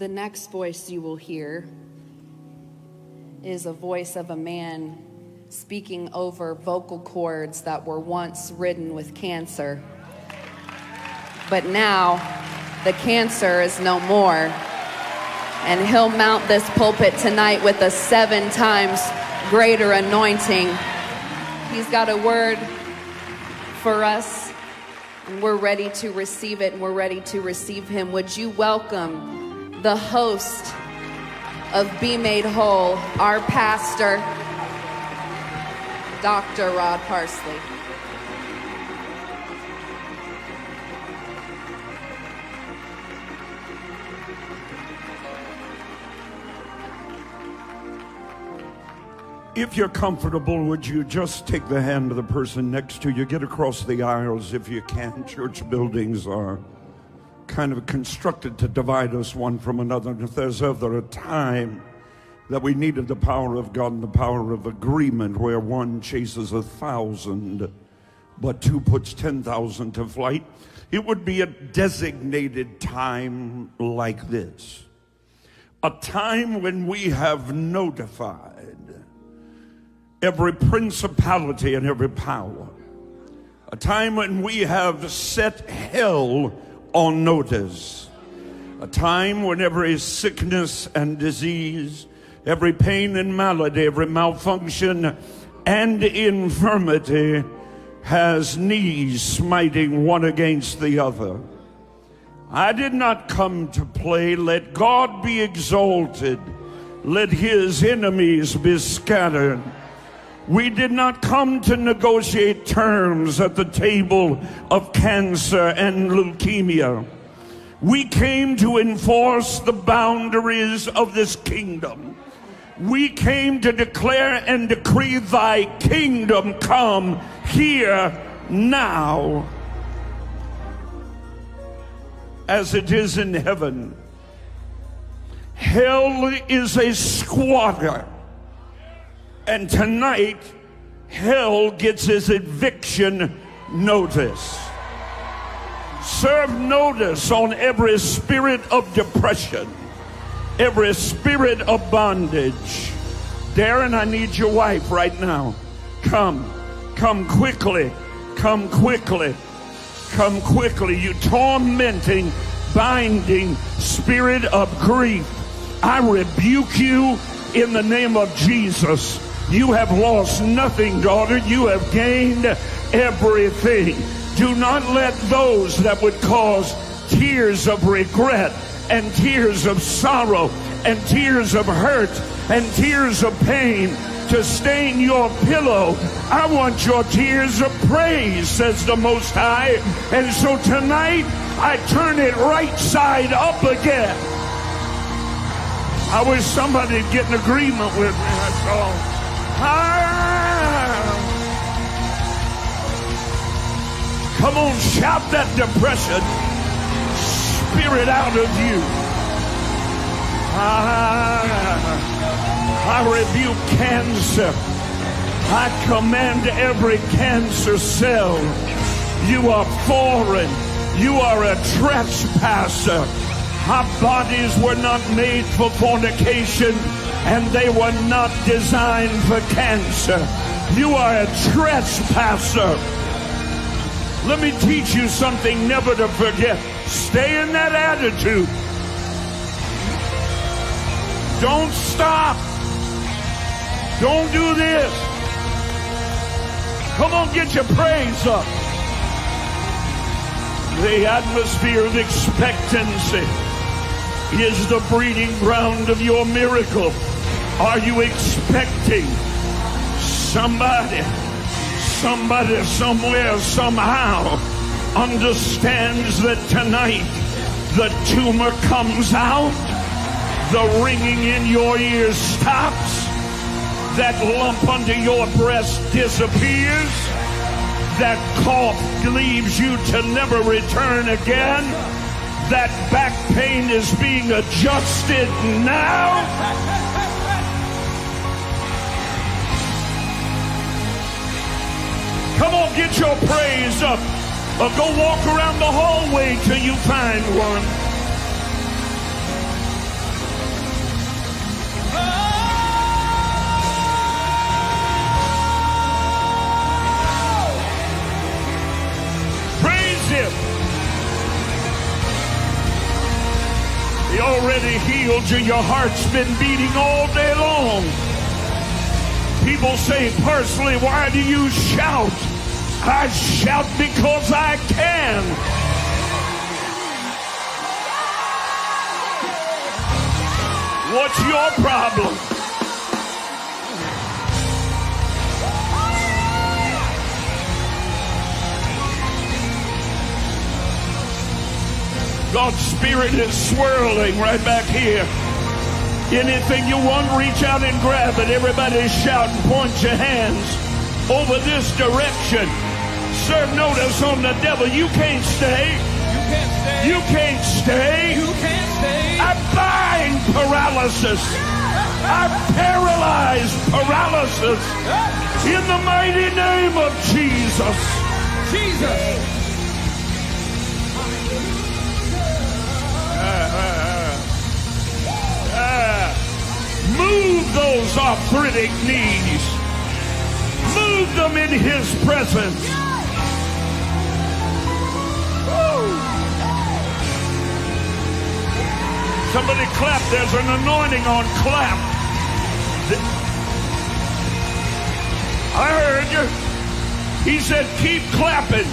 The next voice you will hear is a voice of a man speaking over vocal cords that were once ridden with cancer. But now the cancer is no more. And he'll mount this pulpit tonight with a seven times greater anointing. He's got a word for us, and we're ready to receive it, and we're ready to receive him. Would you welcome the host of Be Made Whole, our pastor, Dr. Rod Parsley? If you're comfortable, would you just take the hand of the person next to you? Get across the aisles if you can. Church buildings are kind of constructed to divide us one from another. And if there's ever a time that we needed the power of God and the power of agreement where one chases a thousand, but two puts 10,000 to flight, it would be a designated time like this. A time when we have notified every principality and every power. A time when we have set hell on notice. A time when every sickness and disease, every pain and malady, every malfunction and infirmity has knees smiting one against the other. I did not come to play. Let God be exalted. Let his enemies be scattered. We did not come to negotiate terms at the table of cancer and leukemia. We came to enforce the boundaries of this kingdom. We came to declare and decree thy kingdom come here now as it is in heaven. Hell is a squatter. And tonight, hell gets his eviction notice. Serve notice on every spirit of depression, every spirit of bondage. Darren, I need your wife right now. Come, come quickly, come quickly, come quickly. You tormenting, binding spirit of grief. I rebuke you in the name of Jesus. You have lost nothing, daughter. You have gained everything. Do not let those that would cause tears of regret and tears of sorrow and tears of hurt and tears of pain to stain your pillow. I want your tears of praise, says the Most High. And so tonight, I turn it right side up again. I wish somebody'd get an agreement with me, that's all. Come on, shout that depression spirit out of you. Ah, I rebuke cancer. I command every cancer cell. You are foreign. You are a trespasser. Our bodies were not made for fornication and they were not designed for cancer. You are a trespasser. Let me teach you something never to forget. Stay in that attitude. Don't stop. Don't do this. Come on, get your praise up. The atmosphere of expectancy is the breeding ground of your miracle. Are you expecting somebody, somebody somewhere, somehow understands that tonight the tumor comes out, the ringing in your ears stops, that lump under your breast disappears, that cough leaves you to never return again, that back pain is being adjusted now. Come on, get your praise up. Or go walk around the hallway till you find one. Praise Him. He already healed you. Your heart's been beating all day long. People say, personally, why do you shout? I shout because I can. What's your problem? God's Spirit is swirling right back here. Anything you want, reach out and grab it. Everybody shout and point your hands over this direction. Serve notice on the devil. You can't stay. You can't stay. You can't stay. You can't stay. I bind paralysis. I paralyze paralysis in the mighty name of Jesus. Jesus. Ah, ah, ah. ah. move those arthritic knees. Move them in his presence. Somebody clap. There's an anointing on clap. I heard you. He said, keep clapping.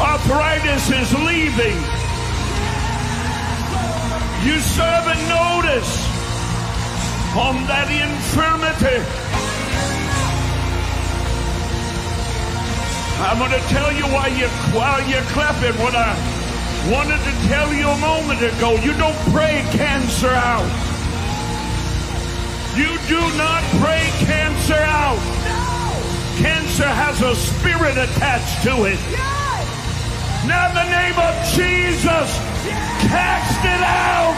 Arthritis is leaving. You serve a notice on that infirmity. I'm going to tell you why you while you're clapping what I wanted to tell you a moment ago. You don't pray cancer out. You do not pray cancer out. No. Cancer has a spirit attached to it. Yes. Now in the name of Jesus, cast it out.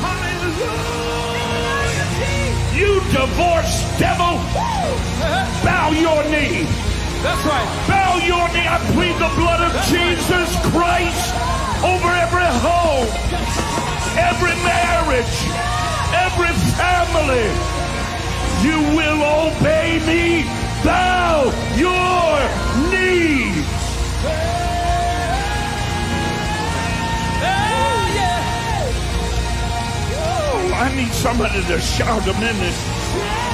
Hallelujah. You divorced devil, bow your knee. That's right. Bow your knee. I plead the blood of Jesus Christ over every home, every marriage, every family. You will obey me. Bow your knee. Oh, I need somebody to shout a minute. Bless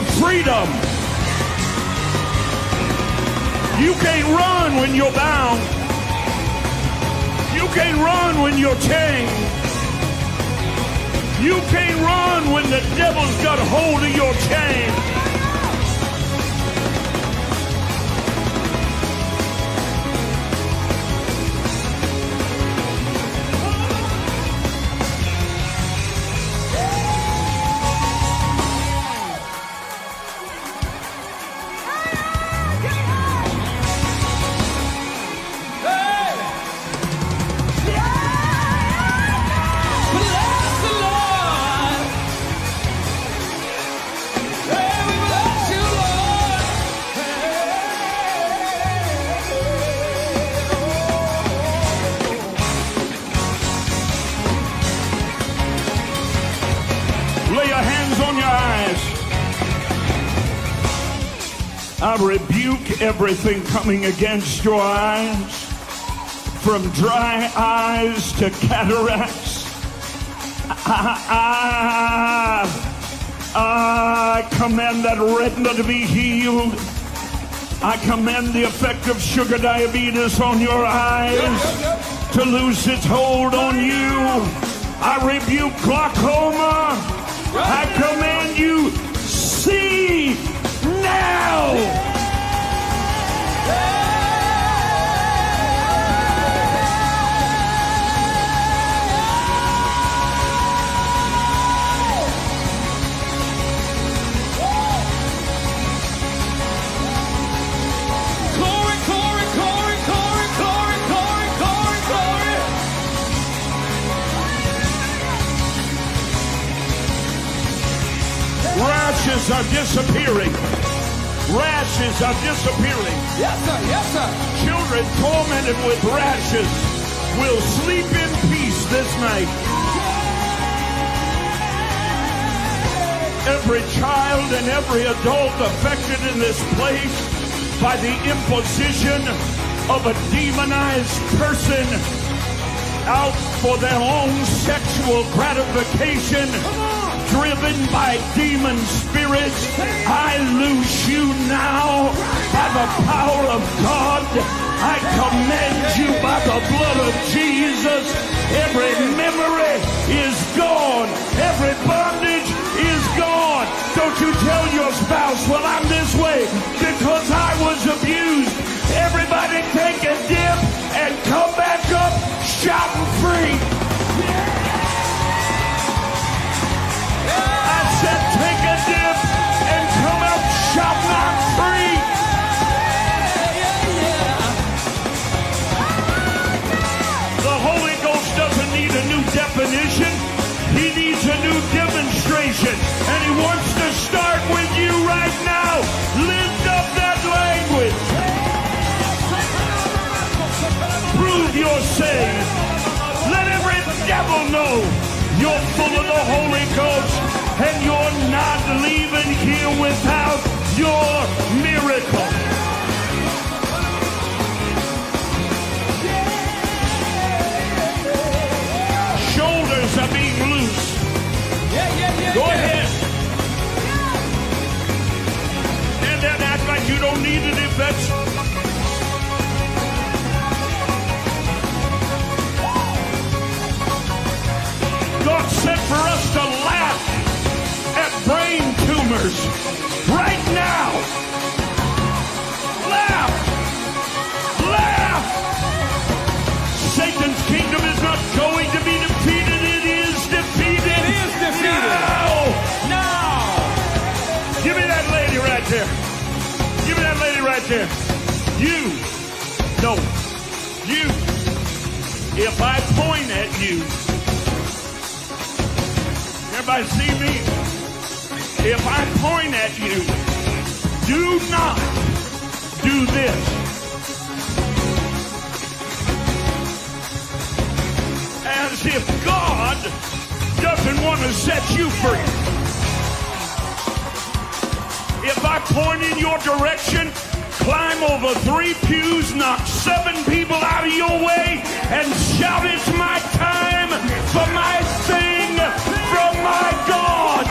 of freedom. You can't run when you're bound. You can't run when you're chained. You can't run when the devil's got hold of your chain. Everything coming against your eyes, from dry eyes to cataracts. I, I, I command that retina to be healed. I command the effect of sugar diabetes on your eyes to lose its hold on you. I rebuke glaucoma. I Are disappearing. Rashes are disappearing. Yes, sir. Yes, sir. Children tormented with rashes will sleep in peace this night. Every child and every adult affected in this place by the imposition of a demonized person out for their own sexual gratification, driven by demon spirits. I loose you now by the power of God. I command you by the blood of Jesus. Every memory is gone. Every bondage is gone. Don't you tell your spouse, well, I'm this way because I was abused. Everybody take a dip and come back up shouting free. The Holy Ghost and you're not leaving here without your miracle. Shoulders are being loose. Yeah, yeah, yeah. Go ahead. And then act like you don't need it if that's. Sent for us to laugh at brain tumors right now. Laugh. Laugh. Satan's kingdom is not going to be defeated. It is defeated. It is defeated. Now. Now. Give me that lady right there. Give me that lady right there. You. No. You. If I point at you, everybody see me? If I point at you, do not do this. As if God doesn't want to set you free. If I point in your direction, climb over three pews, knock seven people out of your way, and shout, It's my time for my thing from my God.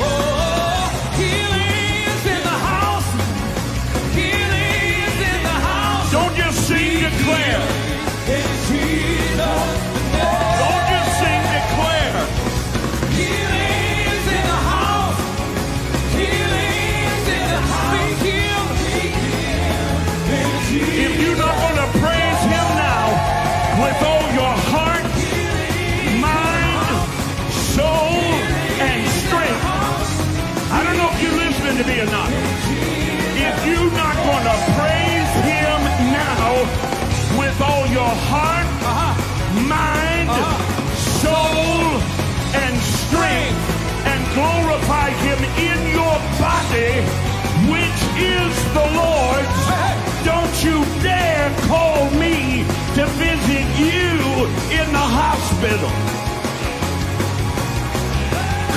Oh, healing is in the house. Healing is in the house. Don't just sing, declare. In Jesus' name. Don't just sing, declare. Healing in the house. Healing in the house. Be healed. Be healed. In Jesus' If you're not going to praise Him now with all your to or not. If you're not going to praise Him now with all your heart, uh-huh. mind, uh-huh. soul, and strength, and glorify Him in your body, which is the Lord's, don't you dare call me to visit you in the hospital.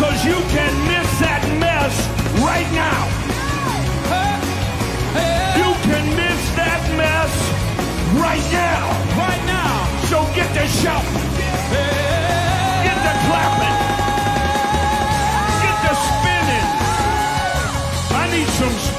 Because you can miss that mess right now. You can miss that mess right now. Right now. So get to shouting, get to clapping, get to spinning. I need some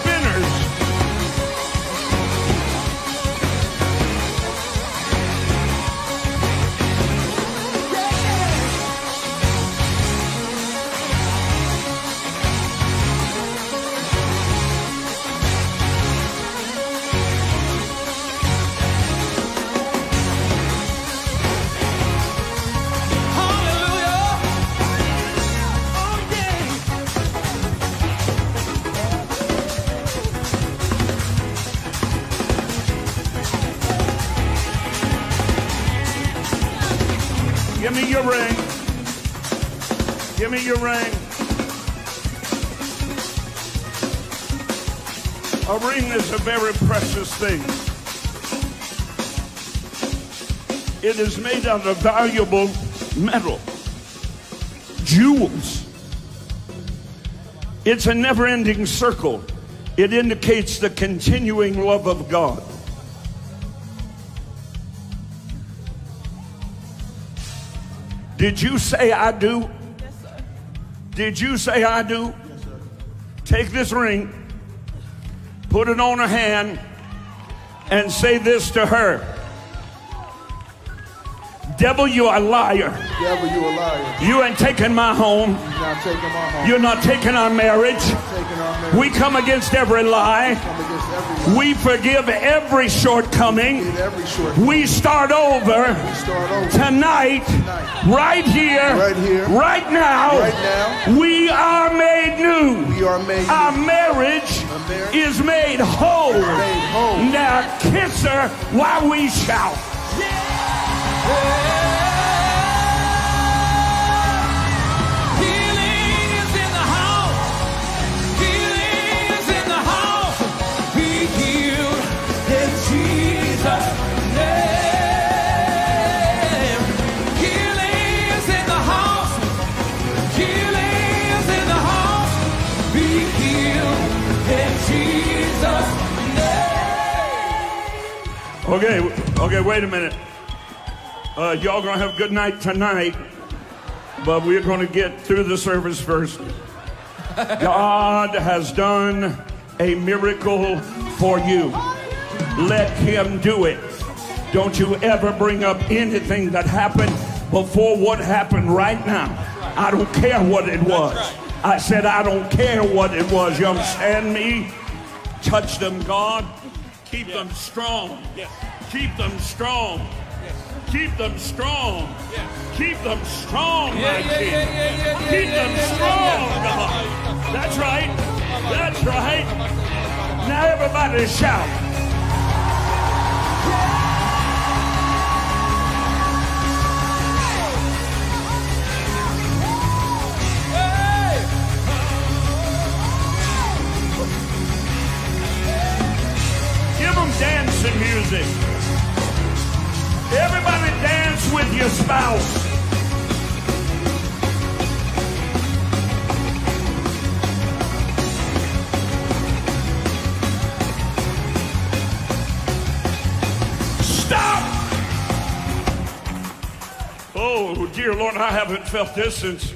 your ring. A ring is a very precious thing. It is made out of valuable metal, jewels. It's a never ending circle. It indicates the continuing love of God. Did you say I do? Did you say I do? Take this ring, put it on her hand, and say this to her Devil, you a liar. Devil, you a liar. You ain't taking my home. You're not taking home. You're not taking our marriage. taking our marriage. We come against every lie. come against every We forgive every shortcoming. Did every short. We start over start over. tonight, right here, Right here. right now. Right now. We are made new. We are made Our new. marriage is made whole. made whole. Now kiss her while we shout. Healing Okay, okay, wait a minute. Uh, y'all gonna have a good night tonight, but we're gonna get through the service first. God has done a miracle for you. Let Him do it. Don't you ever bring up anything that happened before what happened right now. I don't care what it was. I said, I don't care what it was. You understand me? Touch them, God. Keep them strong. Yes. Keep them strong. Yes. Keep them strong. Keep them strong, my King. Keep them strong. That's right. That's right. Now everybody shout. Dancing music. Everybody dance with your spouse. Stop! Oh, dear Lord, I haven't felt this since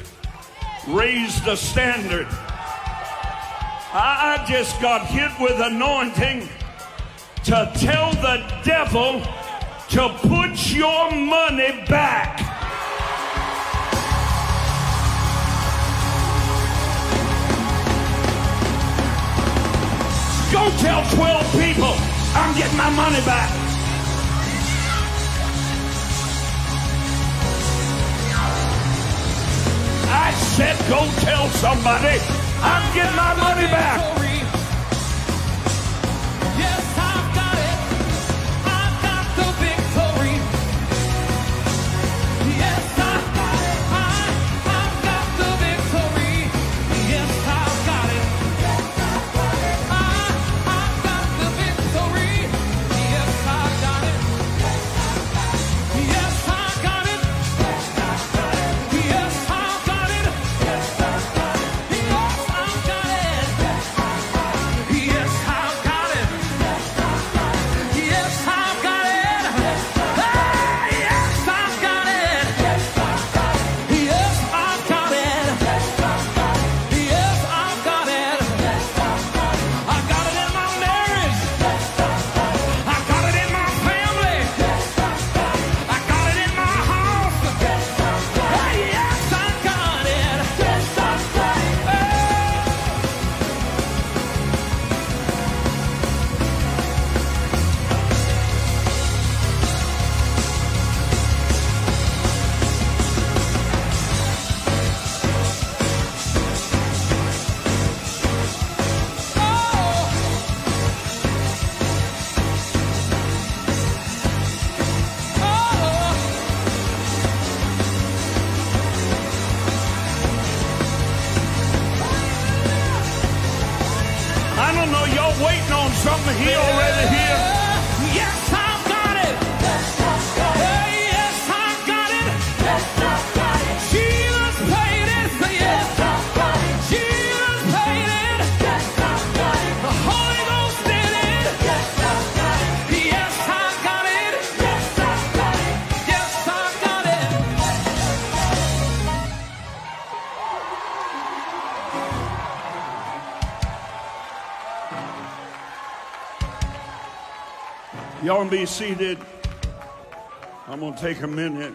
raise the standard. I just got hit with anointing to tell the devil to put your money back. Go tell 12 people I'm getting my money back. I said go tell somebody I'm getting my money back. Y'all be seated. I'm going to take a minute.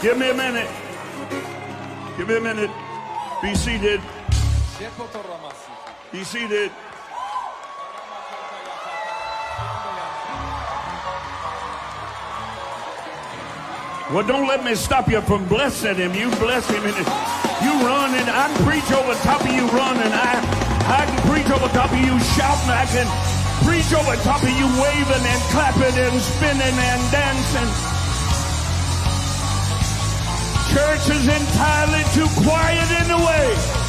Give me a minute. Give me a minute. Be seated. Be seated. Well, don't let me stop you from blessing him. You bless him and you run and I can preach over top of you running. I, I can preach over top of you shouting. I can preach over top of you waving and clapping and spinning and dancing. Church is entirely too quiet in the way.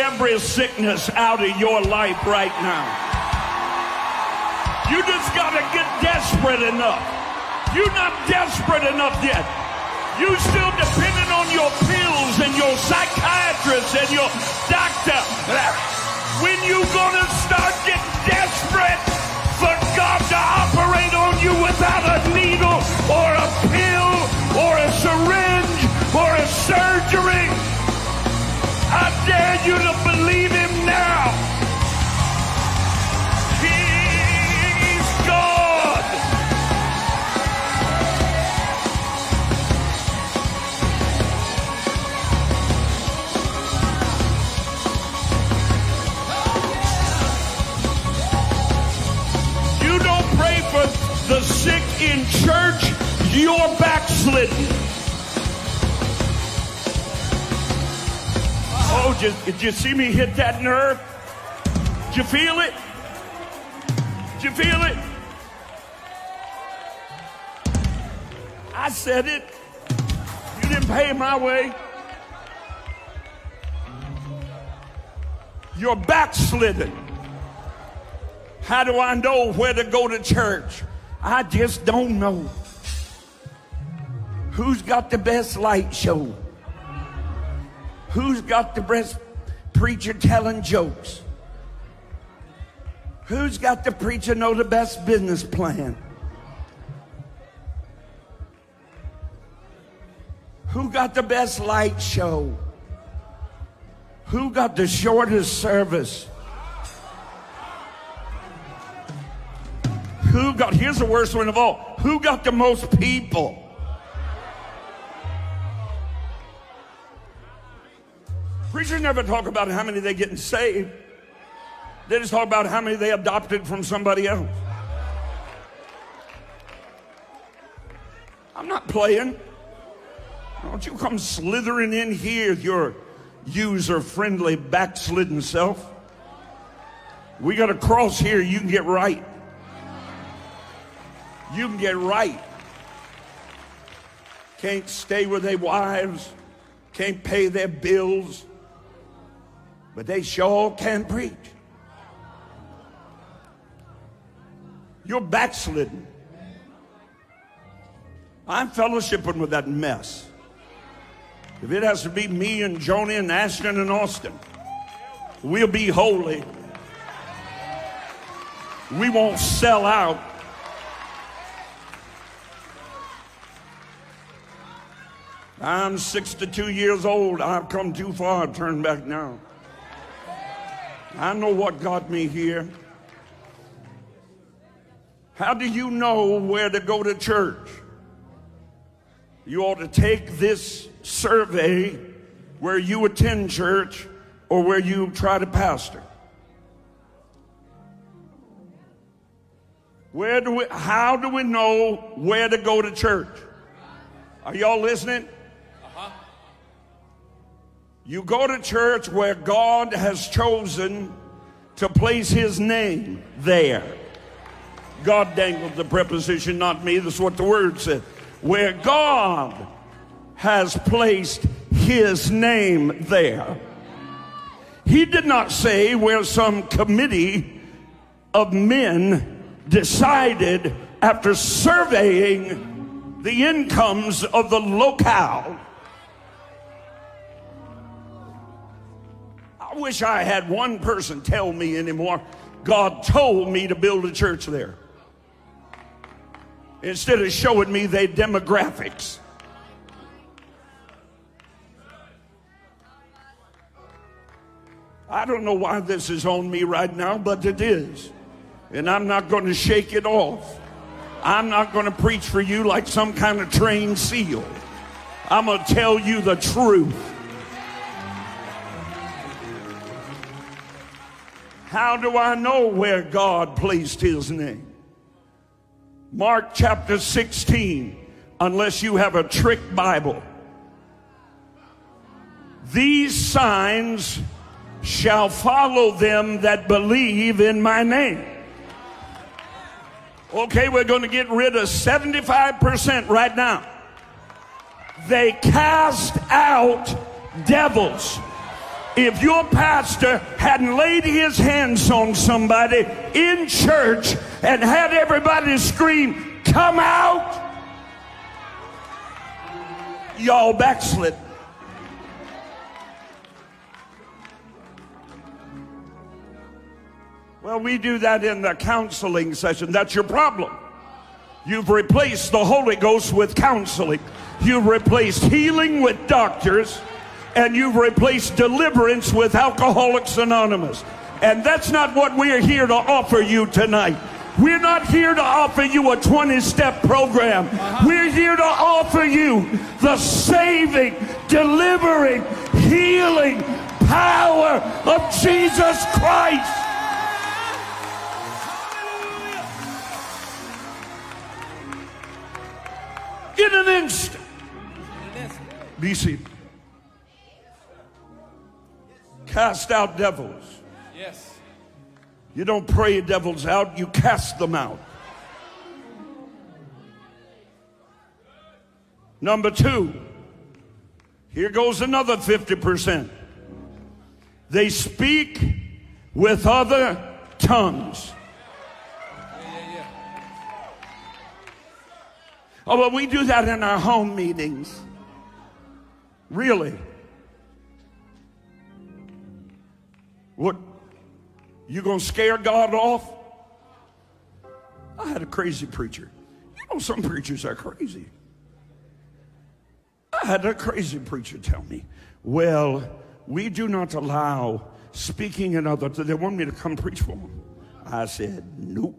Every sickness out of your life right now. You just got to get desperate enough. You're not desperate enough yet. You still depending on your pills and your psychiatrist and your doctor. When you gonna start getting desperate did, you see me hit that nerve? Did you feel it? Did you feel it? I said it. You didn't pay my way. You're backslidden. How do I know where to go to church? I just don't know. Who's got the best light show? Who's got the best preacher telling jokes? Who's got the preacher know the best business plan? Who got the best light show? Who got the shortest service? Who got, here's the worst one of all. Who got the most people? Preachers never talk about how many they're getting saved. They just talk about how many they adopted from somebody else. I'm not playing. Don't you come slithering in here, your user friendly backslidden self. We got a cross here, you can get right. You can get right. Can't stay with their wives, can't pay their bills, but they sure can preach. You're backslidden. I'm fellowshipping with that mess. If it has to be me and Joni and Ashton and Austin, we'll be holy. We won't sell out. I'm 62 years old. I've come too far turn back now. I know what got me here. How do you know where to go to church? You ought to take this survey where you attend church or where you try to pastor. Where do we, how do we know where to go to church? Are y'all listening? You go to church where God has chosen to place his name there. God dangled the preposition, not me. That's what the word said. Where God has placed his name there. He did not say where some committee of men decided after surveying the incomes of the locale. I wish I had one person tell me anymore. God told me to build a church there. Instead of showing me their demographics. I don't know why this is on me right now, but it is. And I'm not going to shake it off. I'm not going to preach for you like some kind of trained seal. I'm going to tell you the truth. How do I know where God placed his name? Mark chapter 16, unless you have a trick Bible. These signs shall follow them that believe in my name. Okay, we're going to get rid of 75% right now. They cast out devils. If your pastor hadn't laid his hands on somebody in church and had everybody scream, Come out, y'all backslid. Well, we do that in the counseling session. That's your problem. You've replaced the Holy Ghost with counseling. You've replaced healing with doctors. And you've replaced deliverance with Alcoholics Anonymous. And that's not what we're here to offer you tonight. We're not here to offer you a 20 step program. Uh-huh. We're here to offer you the saving, delivering, healing power of Jesus Christ. in an instant. Be seated. Cast out devils. Yes. You don't pray devils out, you cast them out. Number two, here goes another 50%. They speak with other tongues. Oh, but we do that in our home meetings. Really? What? You gonna scare God off? I had a crazy preacher. You know, some preachers are crazy. I had a crazy preacher tell me, well, we do not allow speaking in other. They want me to come preach for them. I said, nope.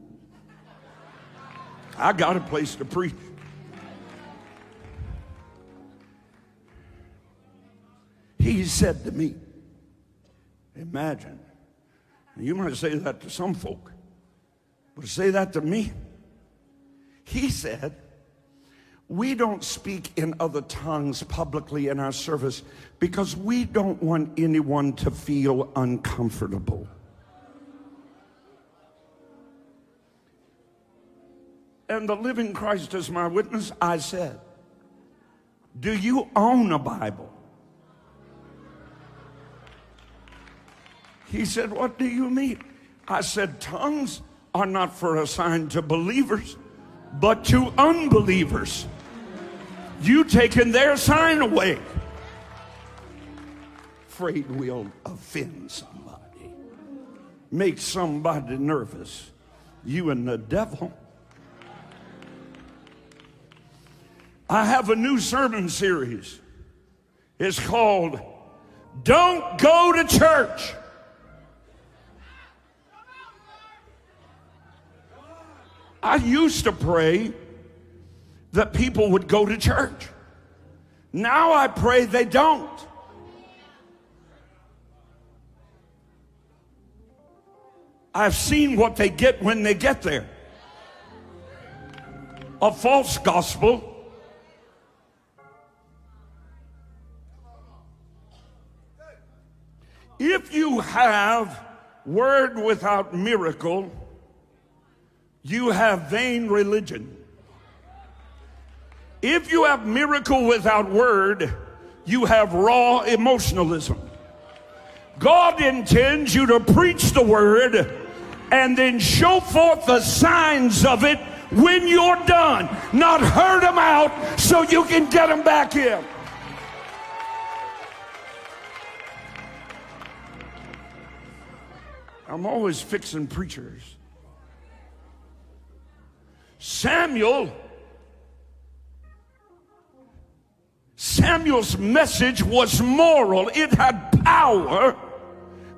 I got a place to preach. He said to me, Imagine. You might say that to some folk, but say that to me. He said, We don't speak in other tongues publicly in our service because we don't want anyone to feel uncomfortable. and the living Christ is my witness, I said, Do you own a Bible? He said, What do you mean? I said, Tongues are not for assigned to believers, but to unbelievers. You taking their sign away. Afraid we'll offend somebody, make somebody nervous. You and the devil. I have a new sermon series. It's called Don't Go to Church. I used to pray that people would go to church. Now I pray they don't. I've seen what they get when they get there a false gospel. If you have word without miracle, you have vain religion. If you have miracle without word, you have raw emotionalism. God intends you to preach the word and then show forth the signs of it when you're done, not hurt them out so you can get them back in. I'm always fixing preachers. Samuel, Samuel's message was moral. It had power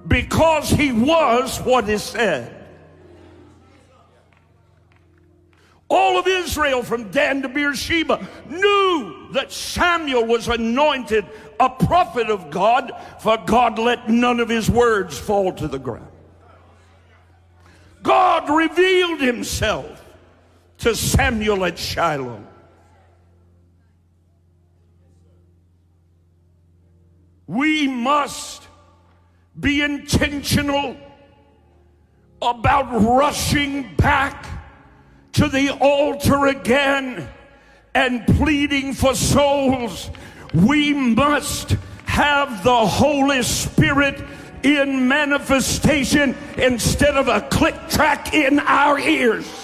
because he was what is said. All of Israel from Dan to Beersheba knew that Samuel was anointed a prophet of God, for God let none of his words fall to the ground. God revealed himself to Samuel at Shiloh. We must be intentional about rushing back to the altar again and pleading for souls. We must have the Holy Spirit in manifestation instead of a click track in our ears.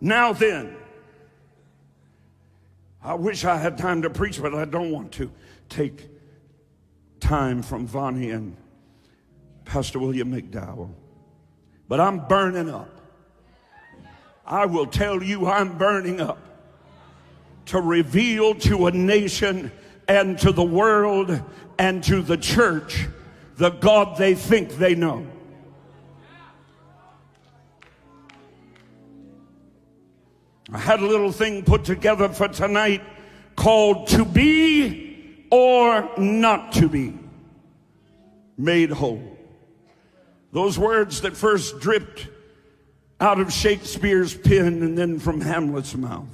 Now then, I wish I had time to preach, but I don't want to take time from Vonnie and Pastor William McDowell. But I'm burning up. I will tell you, I'm burning up to reveal to a nation and to the world and to the church the God they think they know. I had a little thing put together for tonight called To Be or Not to Be Made Whole. Those words that first dripped out of Shakespeare's pen and then from Hamlet's mouth.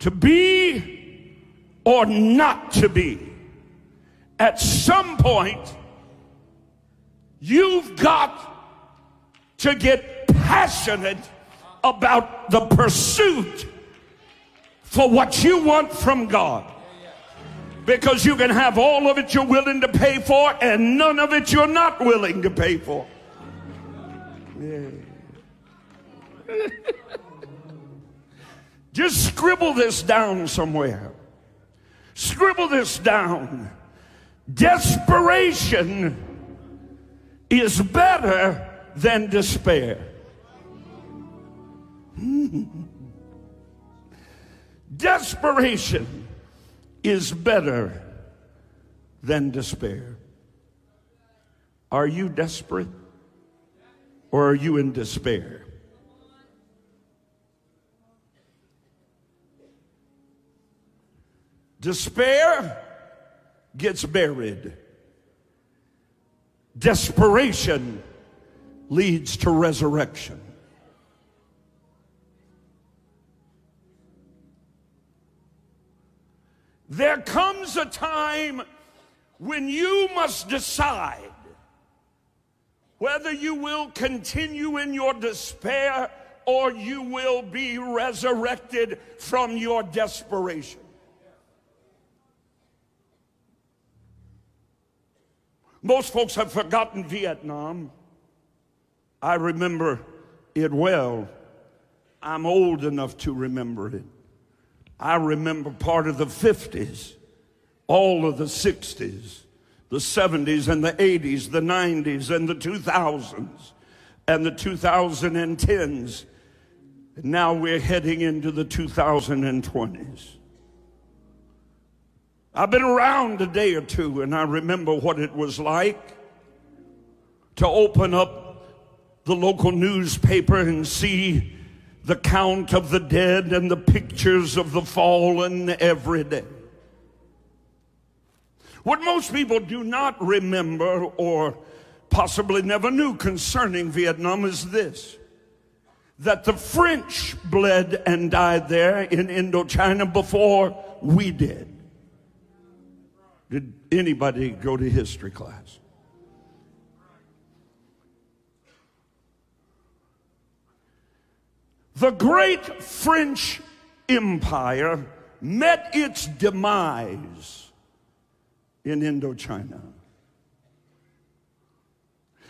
To be or not to be. At some point, you've got to get passionate about the pursuit for what you want from God. Because you can have all of it you're willing to pay for and none of it you're not willing to pay for. Yeah. Just scribble this down somewhere. Scribble this down. Desperation is better than despair. Hmm. Desperation is better than despair. Are you desperate or are you in despair? Despair gets buried. Desperation leads to resurrection. There comes a time when you must decide whether you will continue in your despair or you will be resurrected from your desperation. Most folks have forgotten Vietnam. I remember it well. I'm old enough to remember it. I remember part of the 50s, all of the 60s, the 70s and the 80s, the 90s and the 2000s and the 2010s. And now we're heading into the 2020s. I've been around a day or two and I remember what it was like to open up the local newspaper and see the count of the dead and the pictures of the fallen every day. What most people do not remember or possibly never knew concerning Vietnam is this that the French bled and died there in Indochina before we did. Did anybody go to history class? The great French Empire met its demise in Indochina.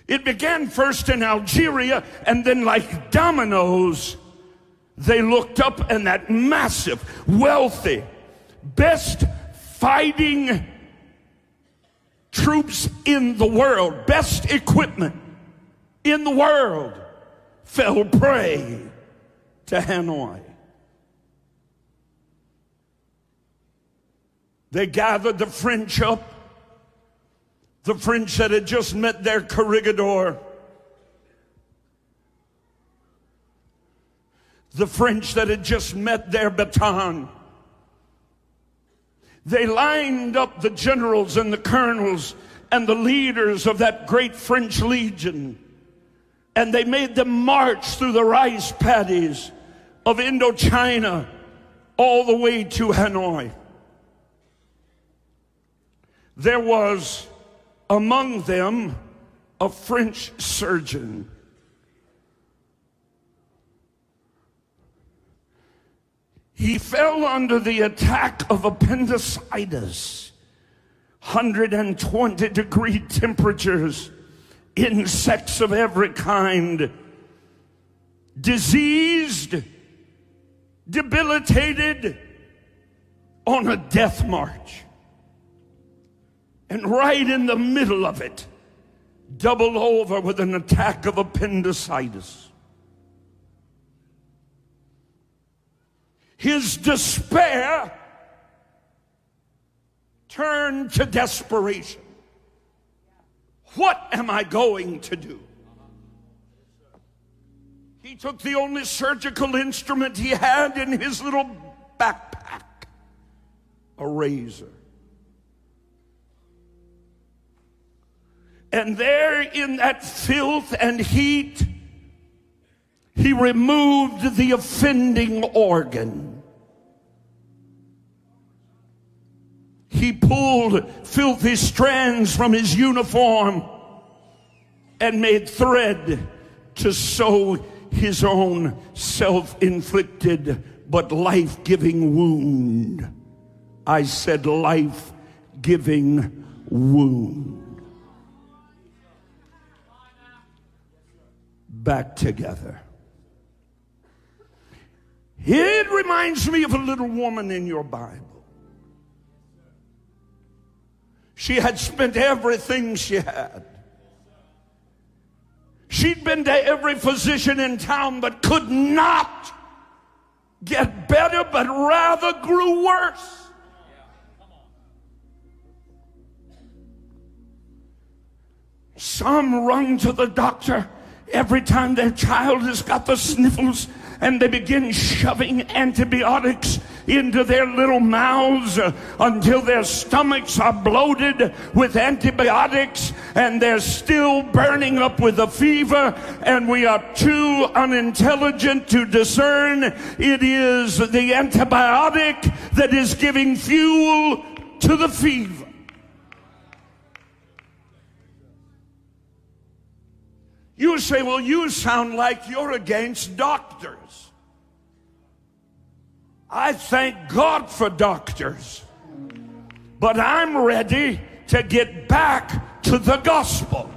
It began first in Algeria, and then, like dominoes, they looked up, and that massive, wealthy, best fighting troops in the world, best equipment in the world, fell prey to Hanoi. They gathered the French up, the French that had just met their corregidor, the French that had just met their Bataan. They lined up the generals and the colonels and the leaders of that great French legion, and they made them march through the rice paddies of Indochina all the way to Hanoi. There was among them a French surgeon. He fell under the attack of appendicitis, 120 degree temperatures, insects of every kind, diseased, debilitated, on a death march. And right in the middle of it, doubled over with an attack of appendicitis. His despair turned to desperation. What am I going to do? He took the only surgical instrument he had in his little backpack a razor. And there in that filth and heat, he removed the offending organ. He pulled filthy strands from his uniform and made thread to sew his own self inflicted but life giving wound. I said life giving wound. Back together. It reminds me of a little woman in your Bible. She had spent everything she had. She'd been to every physician in town but could not get better, but rather grew worse. Some run to the doctor every time their child has got the sniffles and they begin shoving antibiotics into their little mouths uh, until their stomachs are bloated with antibiotics and they're still burning up with a fever, and we are too unintelligent to discern it is the antibiotic that is giving fuel to the fever. You say, well, you sound like you're against doctors. I thank God for doctors. But I'm ready to get back to the gospel.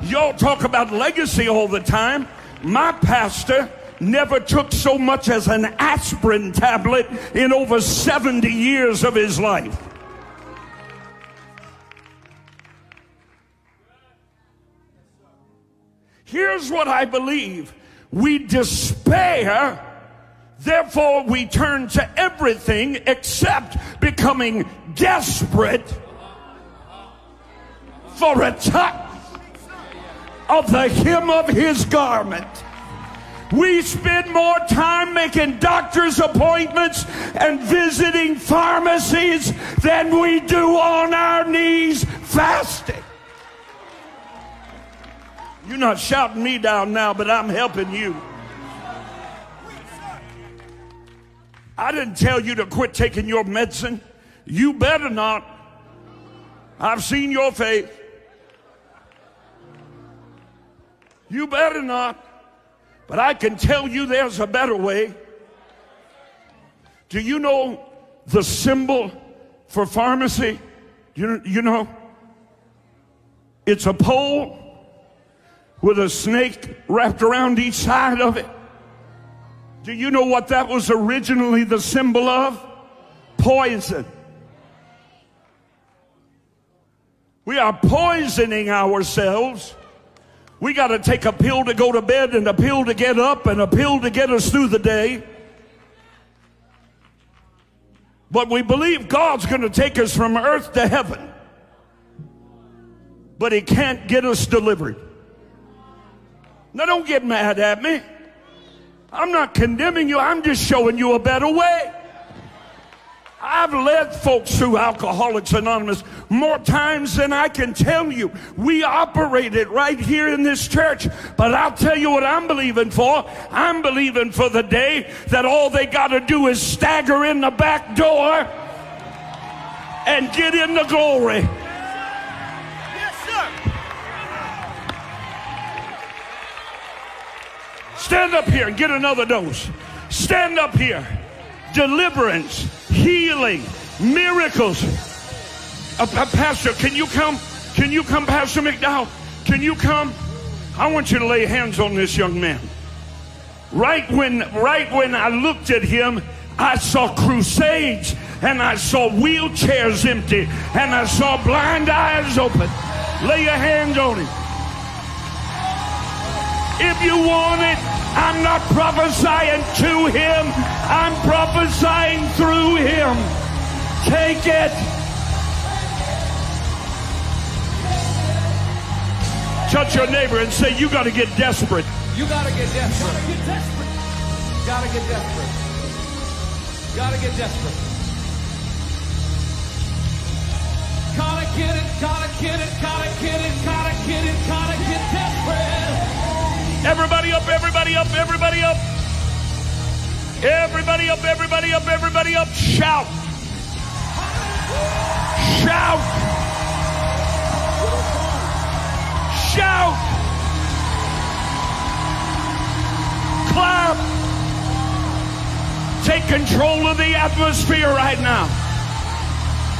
Y'all talk about legacy all the time. My pastor never took so much as an aspirin tablet in over 70 years of his life. Here's what I believe we despair, therefore, we turn to everything except becoming desperate for a touch of the hem of his garment. We spend more time making doctor's appointments and visiting pharmacies than we do on our knees fasting. You're not shouting me down now, but I'm helping you. I didn't tell you to quit taking your medicine. You better not. I've seen your faith. You better not. But I can tell you there's a better way. Do you know the symbol for pharmacy? You, you know? It's a pole with a snake wrapped around each side of it. Do you know what that was originally the symbol of? Poison. We are poisoning ourselves. We got to take a pill to go to bed and a pill to get up and a pill to get us through the day. But we believe God's going to take us from earth to heaven. But He can't get us delivered. Now, don't get mad at me. I'm not condemning you, I'm just showing you a better way. I've led folks through Alcoholics Anonymous more times than I can tell you. We operate it right here in this church. But I'll tell you what I'm believing for. I'm believing for the day that all they got to do is stagger in the back door and get in the glory. Stand up here and get another dose. Stand up here. Deliverance, healing, miracles. Uh, uh, Pastor, can you come? Can you come, Pastor McDowell? Can you come? I want you to lay hands on this young man. Right when, right when I looked at him, I saw crusades and I saw wheelchairs empty and I saw blind eyes open. Lay your hands on him. If you want it, I'm not prophesying to him. I'm prophesying through him. Take it. Touch your neighbor and say, You got to get desperate. You gotta get desperate. Get desperate. Gotta get desperate. Gotta get desperate. Gotta get it, gotta get it, gotta get it, gotta get it, gotta get desperate. Everybody up, everybody up, everybody up. Everybody up, everybody up, everybody up. Shout. Shout. Shout. Clap. Take control of the atmosphere right now.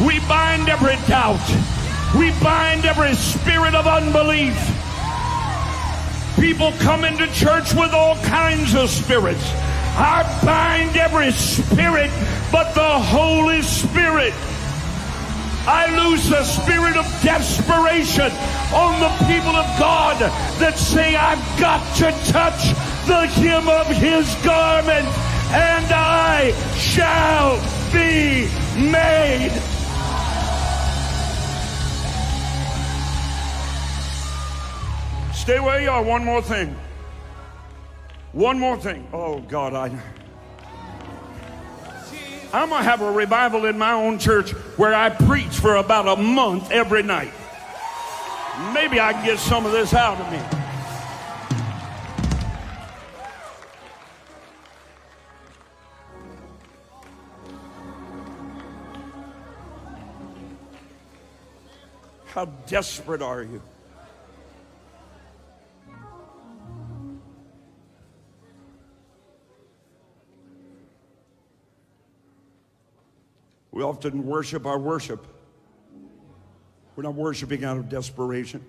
We bind every doubt. We bind every spirit of unbelief. People come into church with all kinds of spirits. I bind every spirit but the Holy Spirit. I lose the spirit of desperation on the people of God that say, I've got to touch the hem of his garment and I shall be made. Stay where you are. One more thing. One more thing. Oh, God, I. I'm going to have a revival in my own church where I preach for about a month every night. Maybe I can get some of this out of me. How desperate are you? We often worship our worship. We're not worshiping out of desperation.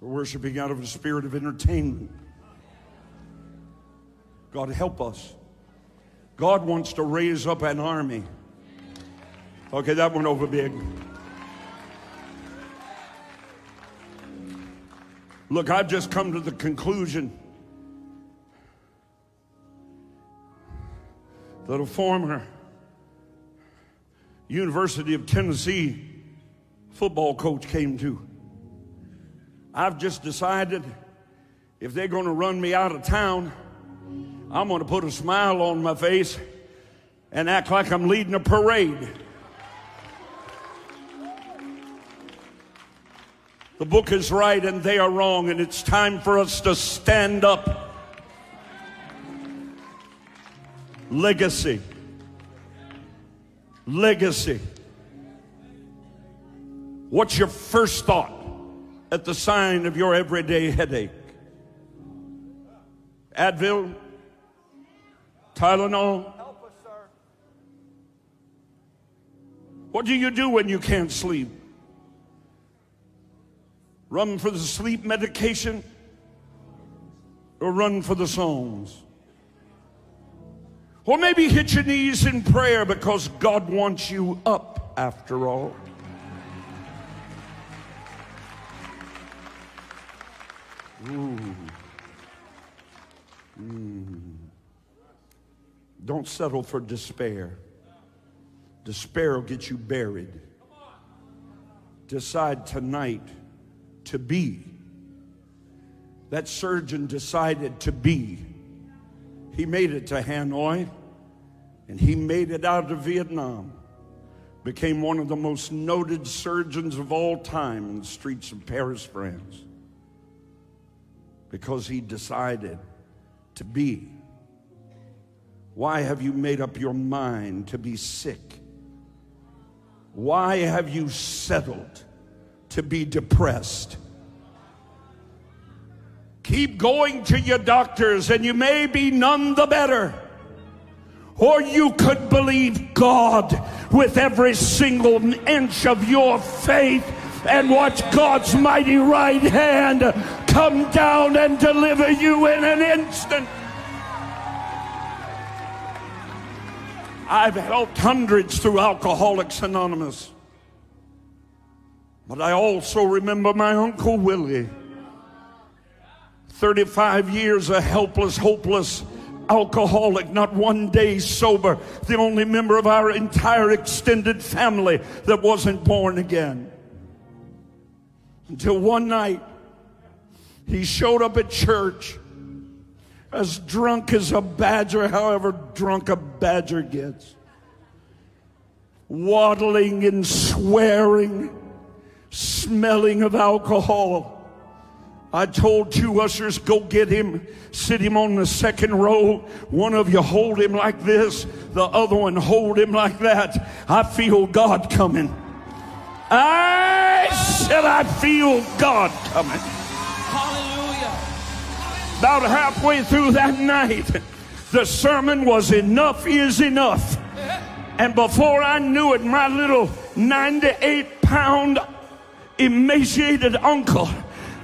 We're worshiping out of a spirit of entertainment. God help us. God wants to raise up an army. Okay, that went over big. Look, I've just come to the conclusion that a former University of Tennessee football coach came to. I've just decided if they're going to run me out of town, I'm going to put a smile on my face and act like I'm leading a parade. The book is right and they are wrong, and it's time for us to stand up. Legacy. Legacy. What's your first thought at the sign of your everyday headache? Advil? Tylenol? What do you do when you can't sleep? Run for the sleep medication or run for the songs? Or maybe hit your knees in prayer because God wants you up after all. Ooh. Mm. Don't settle for despair. Despair will get you buried. Decide tonight to be. That surgeon decided to be. He made it to Hanoi and he made it out of Vietnam. Became one of the most noted surgeons of all time in the streets of Paris, France. Because he decided to be. Why have you made up your mind to be sick? Why have you settled to be depressed? Keep going to your doctors, and you may be none the better. Or you could believe God with every single inch of your faith and watch God's mighty right hand come down and deliver you in an instant. I've helped hundreds through Alcoholics Anonymous. But I also remember my Uncle Willie. 35 years a helpless, hopeless alcoholic, not one day sober, the only member of our entire extended family that wasn't born again. Until one night, he showed up at church as drunk as a badger, however drunk a badger gets, waddling and swearing, smelling of alcohol. I told two ushers, go get him, sit him on the second row. One of you hold him like this, the other one hold him like that. I feel God coming. I said, I feel God coming. Hallelujah. About halfway through that night, the sermon was enough is enough. And before I knew it, my little 98 pound emaciated uncle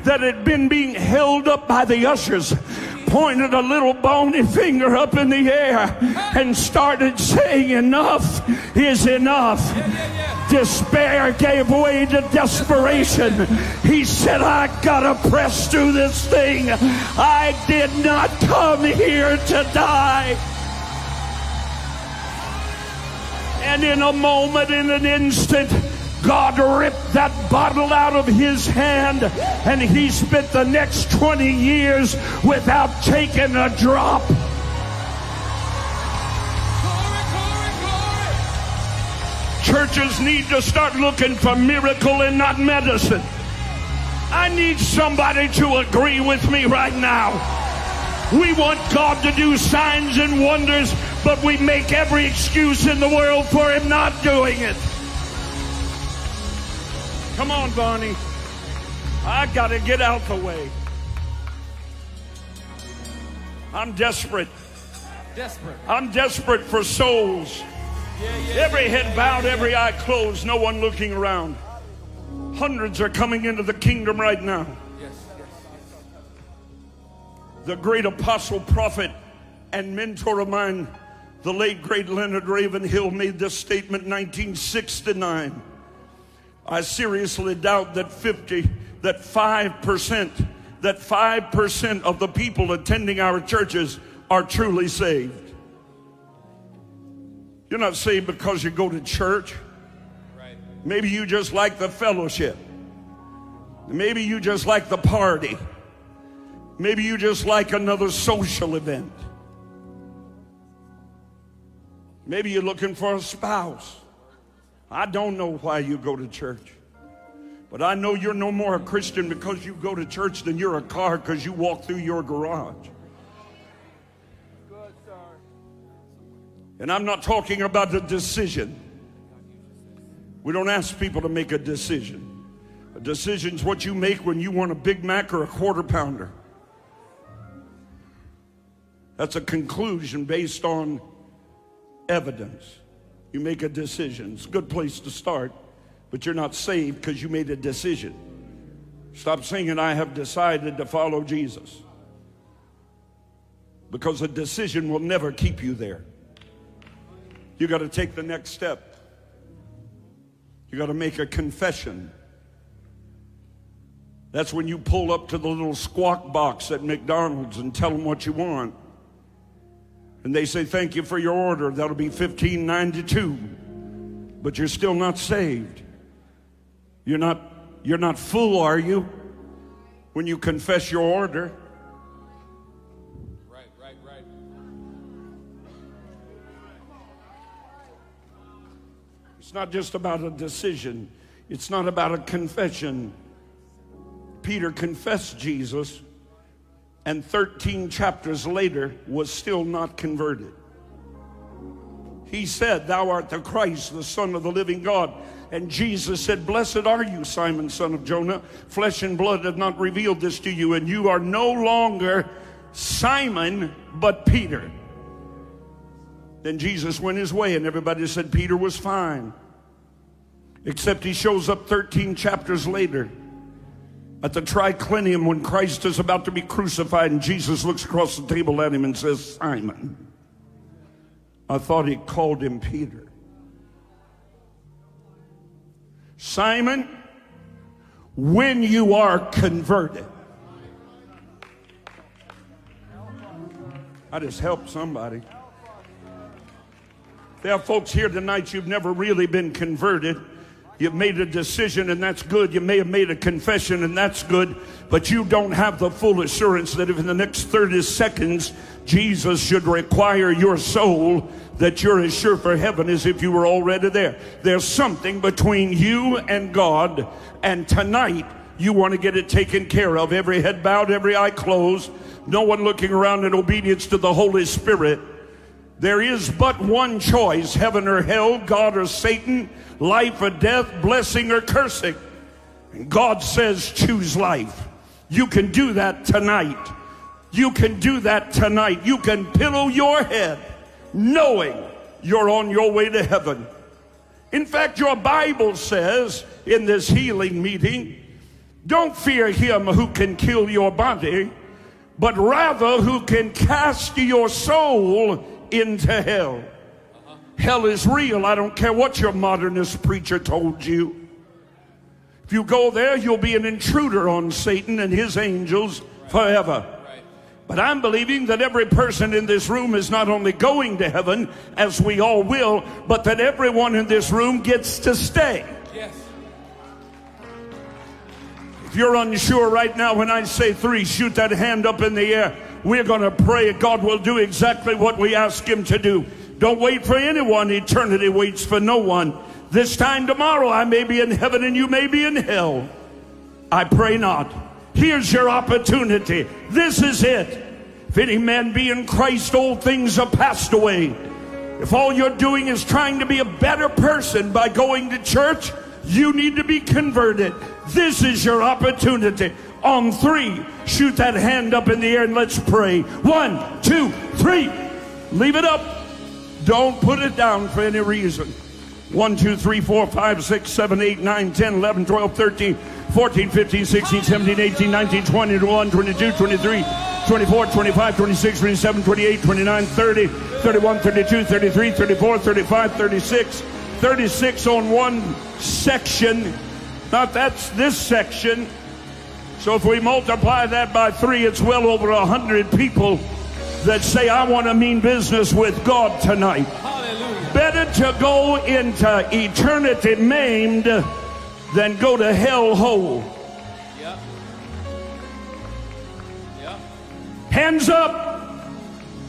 that had been being held up by the ushers pointed a little bony finger up in the air and started saying, Enough is enough. Despair gave way to desperation. He said, I gotta press through this thing. I did not come here to die. And in a moment, in an instant, God ripped that bottle out of his hand, and he spent the next 20 years without taking a drop. Churches need to start looking for miracle and not medicine. I need somebody to agree with me right now. We want God to do signs and wonders, but we make every excuse in the world for Him not doing it. Come on, Barney. I got to get out the way. I'm desperate. Desperate. I'm desperate for souls. Every head bowed, every eye closed, no one looking around. Hundreds are coming into the kingdom right now. The great apostle, prophet, and mentor of mine, the late great Leonard Ravenhill, made this statement in 1969. I seriously doubt that 50, that 5%, that 5% of the people attending our churches are truly saved. You're not saved because you go to church. Maybe you just like the fellowship. Maybe you just like the party. Maybe you just like another social event. Maybe you're looking for a spouse. I don't know why you go to church. But I know you're no more a Christian because you go to church than you're a car because you walk through your garage. And I'm not talking about a decision. We don't ask people to make a decision. A decision's what you make when you want a Big Mac or a quarter pounder. That's a conclusion based on evidence. You make a decision. It's a good place to start, but you're not saved because you made a decision. Stop singing, I have decided to follow Jesus. Because a decision will never keep you there. You got to take the next step. You got to make a confession. That's when you pull up to the little squawk box at McDonald's and tell them what you want. And they say, Thank you for your order. That'll be 1592. But you're still not saved. You're not, you're not full, are you? When you confess your order. Right, right, right. It's not just about a decision, it's not about a confession. Peter confessed Jesus, and 13 chapters later was still not converted. He said, Thou art the Christ, the Son of the living God. And Jesus said, Blessed are you, Simon, son of Jonah. Flesh and blood have not revealed this to you, and you are no longer Simon, but Peter. Then Jesus went his way, and everybody said Peter was fine. Except he shows up 13 chapters later at the triclinium when Christ is about to be crucified, and Jesus looks across the table at him and says, Simon. I thought he called him Peter. Simon, when you are converted, I just helped somebody. There are folks here tonight, you've never really been converted. You've made a decision, and that's good. You may have made a confession, and that's good. But you don't have the full assurance that if in the next 30 seconds Jesus should require your soul, that you're as sure for heaven as if you were already there. There's something between you and God, and tonight you want to get it taken care of. Every head bowed, every eye closed, no one looking around in obedience to the Holy Spirit. There is but one choice heaven or hell, God or Satan, life or death, blessing or cursing. And God says, choose life. You can do that tonight. You can do that tonight. You can pillow your head knowing you're on your way to heaven. In fact, your Bible says in this healing meeting, don't fear him who can kill your body, but rather who can cast your soul into hell. Hell is real. I don't care what your modernist preacher told you. If you go there, you'll be an intruder on Satan and his angels forever. But I'm believing that every person in this room is not only going to heaven, as we all will, but that everyone in this room gets to stay. Yes. If you're unsure right now, when I say three, shoot that hand up in the air. We're going to pray God will do exactly what we ask Him to do. Don't wait for anyone. Eternity waits for no one. This time tomorrow, I may be in heaven and you may be in hell. I pray not. Here's your opportunity. This is it. If any man be in Christ, all things are passed away. If all you're doing is trying to be a better person by going to church, you need to be converted. This is your opportunity. On three, shoot that hand up in the air and let's pray. One, two, three. Leave it up. Don't put it down for any reason. 1, 2, 3, 4, 5, 6, 7, 8, 9, 10, 11, 12, 13, 14, 15, 16, 17, 18, 19, 20, 21, 22, 23, 24, 25, 26, 27, 28, 29, 30, 31, 32, 33, 34, 35, 36, 36 on one section. Not that's this section. So if we multiply that by three, it's well over a hundred people that say, I want to mean business with God tonight. Hallelujah. Better to go into eternity maimed than go to hell whole. Yep. Yep. Hands up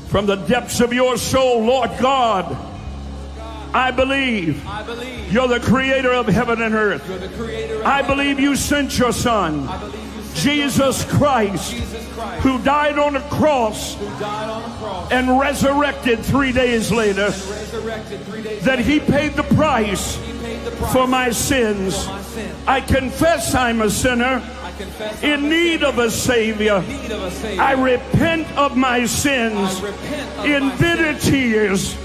from the depths of your soul, Lord God. I believe I believe you're the creator of heaven and earth. you're the creator of I believe you sent your son, I believe you sent Jesus Christ, Jesus Christ, who died on a cross who died on the cross and resurrected three days later, three days that he paid the price paid the price for my sins. for my sin. I confess I'm a sinner in need of a Savior. in need of a Savior. I repent of my sins of in my bitter tears.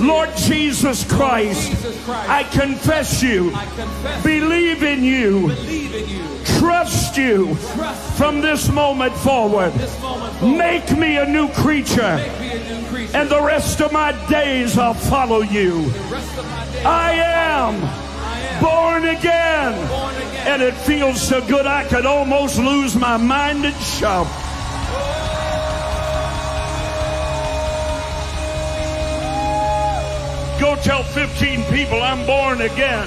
Lord Jesus Christ, Jesus Christ. I confess you, I confess believe in you, believe in you. Trust you from this moment forward. this moment forward. Make me a new creature, Make me a new creature. and the rest of my days I'll follow you. the rest of my days I am born again. born again. And it feels so good I could almost lose my mind and shout. Go tell 15 people I'm born again.